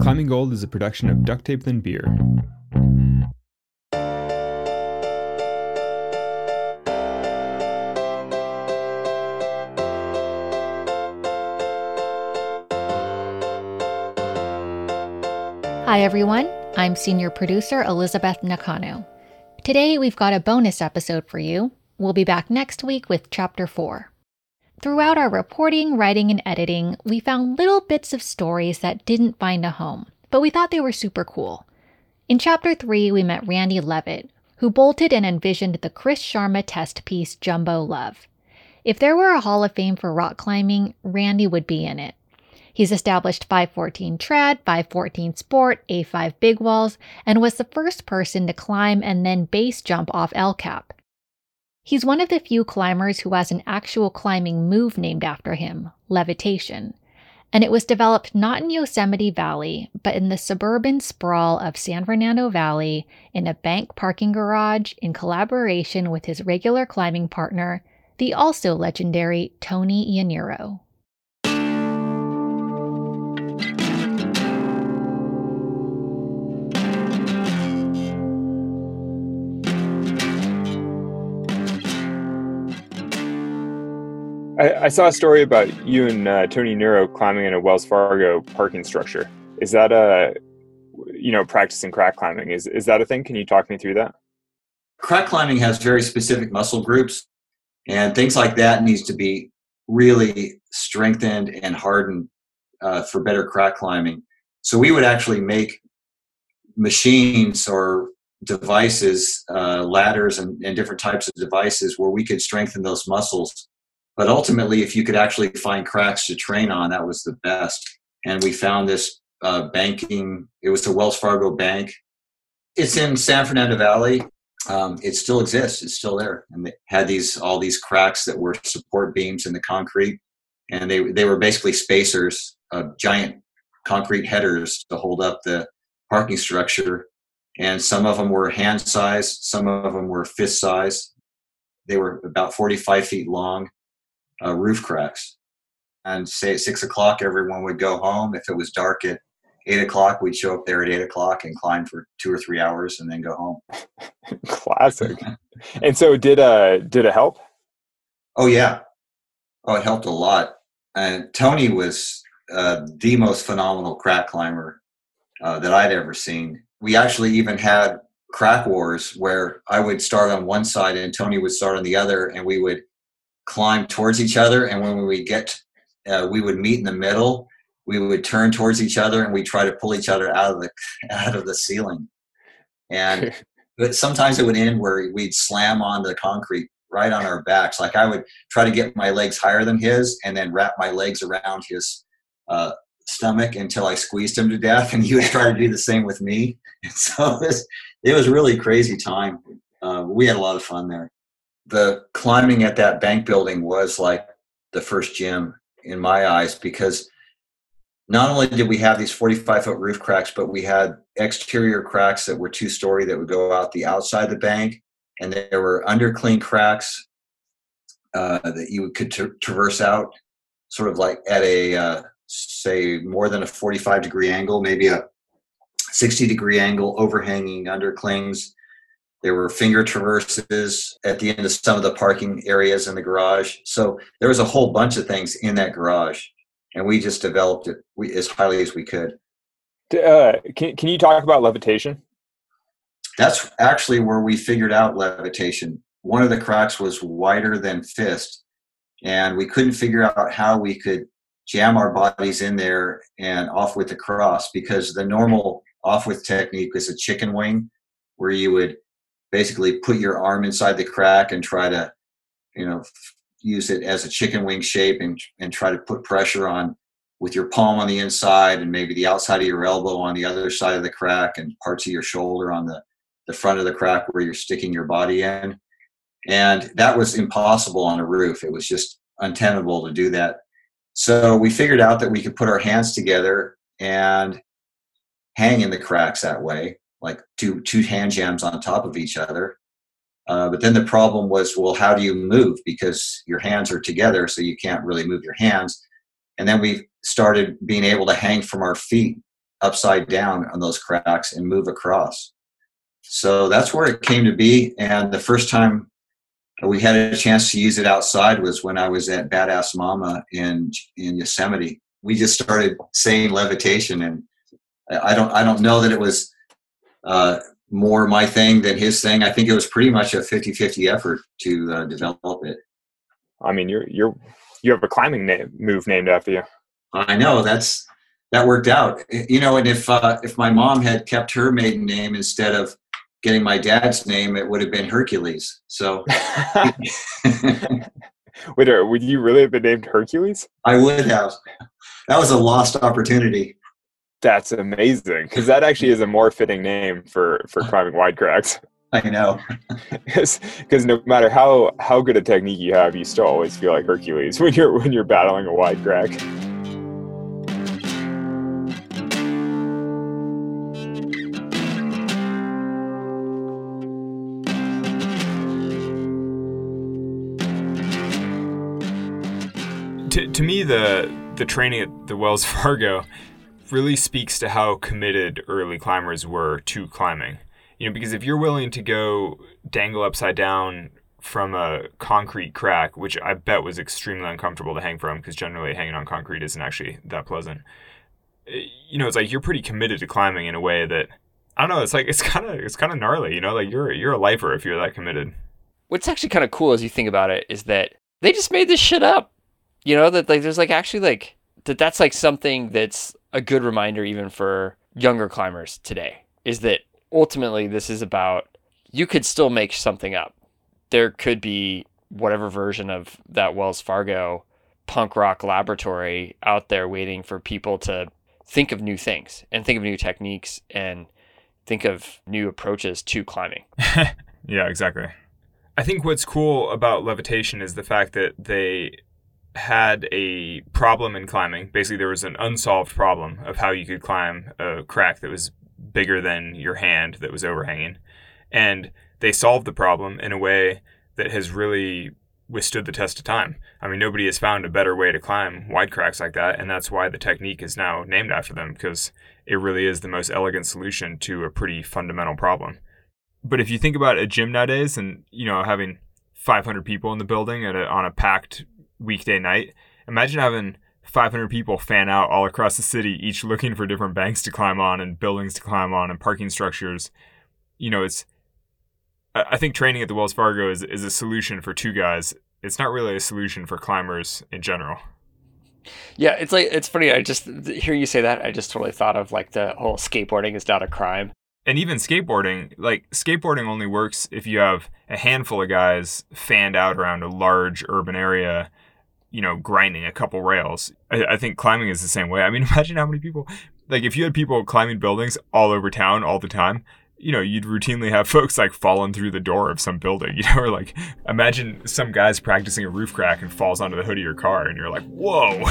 Climbing Gold is a production of Duct Tape Then Beer. Hi, everyone. I'm senior producer Elizabeth Nakano. Today, we've got a bonus episode for you. We'll be back next week with Chapter 4. Throughout our reporting, writing, and editing, we found little bits of stories that didn't find a home, but we thought they were super cool. In Chapter 3, we met Randy Leavitt, who bolted and envisioned the Chris Sharma test piece Jumbo Love. If there were a Hall of Fame for rock climbing, Randy would be in it. He's established 514 trad, 514 sport, A5 big walls, and was the first person to climb and then base jump off El Cap. He's one of the few climbers who has an actual climbing move named after him, levitation. And it was developed not in Yosemite Valley, but in the suburban sprawl of San Fernando Valley in a bank parking garage in collaboration with his regular climbing partner, the also legendary Tony Yaniro. I, I, saw a story about you and uh, Tony Yaniro climbing in a Wells Fargo parking structure. Is that a, you know, practicing crack climbing? Is is that a thing? Can you talk me through that? Crack climbing has very specific muscle groups, and things like that needs to be really strengthened and hardened uh, for better crack climbing. So we would actually make machines or devices, uh, ladders, and, and different types of devices where we could strengthen those muscles but ultimately, if you could actually find cracks to train on, that was the best. And we found this uh, banking, it was the Wells Fargo Bank. It's in San Fernando Valley. Um, it still exists. It's still there, and they had these all these cracks that were support beams in the concrete, and they they were basically spacers, uh, giant concrete headers to hold up the parking structure. And some of them were hand size, some of them were fist size. They were about 45 feet long, uh, roof cracks. And say at six o'clock, everyone would go home. If it was dark at eight o'clock, we'd show up there at eight o'clock and climb for two or three hours and then go home. Classic. and so, did uh did it help? Oh yeah, oh it helped a lot. And Tony was uh, the most phenomenal crack climber uh, that I'd ever seen. We actually even had crack wars where I would start on one side and Tony would start on the other, and we would climb towards each other and when we get uh, we would meet in the middle we would turn towards each other and we try to pull each other out of the out of the ceiling. And but sometimes it would end where we'd slam on the concrete right on our backs. Like i would try to get my legs higher than his and then wrap my legs around his uh, stomach until i squeezed him to death and he would try to do the same with me. And so it was, it was really crazy time. Uh, we had a lot of fun there the climbing at that bank building was like the first gym in my eyes because not only did we have these 45 foot roof cracks, but we had exterior cracks that were two story that would go out the outside of the bank, and there were undercling cracks uh, that you could tra- traverse out, sort of like at a uh, say more than a 45 degree angle, maybe a 60 degree angle, overhanging underclings, there were finger traverses at the end of some of the parking areas in the garage. So there was a whole bunch of things in that garage, and we just developed it as highly as we could. Uh, can Can you talk about levitation? That's actually where we figured out levitation. One of the cracks was wider than fist, and we couldn't figure out how we could jam our bodies in there and offwidth the cross because the normal offwidth technique is a chicken wing where you would basically put your arm inside the crack and try to, you know, use it as a chicken wing shape and, and try to put pressure on with your palm on the inside and maybe the outside of your elbow on the other side of the crack and parts of your shoulder on the, the front of the crack where you're sticking your body in. And that was impossible on a roof. It was just untenable to do that. So we figured out that we could put our hands together and hang in the cracks that way like two two hand jams on top of each other. Uh, but then the problem was, well, how do you move? Because your hands are together, so you can't really move your hands. and then we started being able to hang from our feet upside down on those cracks and move across. So that's where it came to be. And the first time we had a chance to use it outside was when I was at Badass Mama in in Yosemite. We just started saying levitation, and I don't I don't know that it was uh, more my thing than his thing. I think it was pretty much a 50-50 effort to uh, develop it. I mean, you're you're you have a climbing name, move named after you. I know that's that worked out. You know, and if uh, if my mom had kept her maiden name instead of getting my dad's name, it would have been Hercules. So, Wait, uh, would you really have been named Hercules? I would have. That was a lost opportunity. That's amazing because that actually is a more fitting name for for climbing wide cracks. I know. Because no matter how how good a technique you have, you still always feel like Hercules when you're when you're battling a wide crack. To, to me, the the training at the Wells Fargo really speaks to how committed early climbers were to climbing. You know, because if you're willing to go dangle upside down from a concrete crack, which I bet was extremely uncomfortable to hang from, because generally hanging on concrete isn't actually that pleasant. Eh, you know, it's like you're pretty committed to climbing in a way that I don't know. It's like it's kind of it's kind of gnarly. You know, like you're you're a lifer if you're that committed. What's actually kind of cool as you think about it is that they just made this shit up. You know that like there's like actually like that that's like something that's a good reminder even for younger climbers today is that ultimately this is about you could still make something up. There could be whatever version of that Wells Fargo punk rock laboratory out there waiting for people to think of new things and think of new techniques and think of new approaches to climbing. yeah, exactly. I think what's cool about levitation is the fact that they had a problem in climbing. Basically, there was an unsolved problem of how you could climb a crack that was bigger than your hand that was overhanging. And they solved the problem in a way that has really withstood the test of time. I mean, nobody has found a better way to climb wide cracks like that, and that's why the technique is now named after them because it really is the most elegant solution to a pretty fundamental problem. But if you think about a gym nowadays and, you know, having 500 people in the building at a, on a packed weekday night. Imagine having 500 people fan out all across the city, each looking for different banks to climb on and buildings to climb on and parking structures. You know, it's. I think training at the Wells Fargo is, is a solution for two guys. It's not really a solution for climbers in general. Yeah, it's like it's funny. I just hear you say that. I just totally thought of like the whole skateboarding is not a crime. And even skateboarding, like skateboarding only works if you have a handful of guys fanned out around a large urban area you know, grinding a couple rails. I, I, think climbing is the same way. I mean, imagine how many people, like, if you had people climbing buildings all over town all the time, you know, you'd routinely have folks like falling through the door of some building, you know, or like imagine some guy's practicing a roof crack and falls onto the hood of your car and you're like, whoa.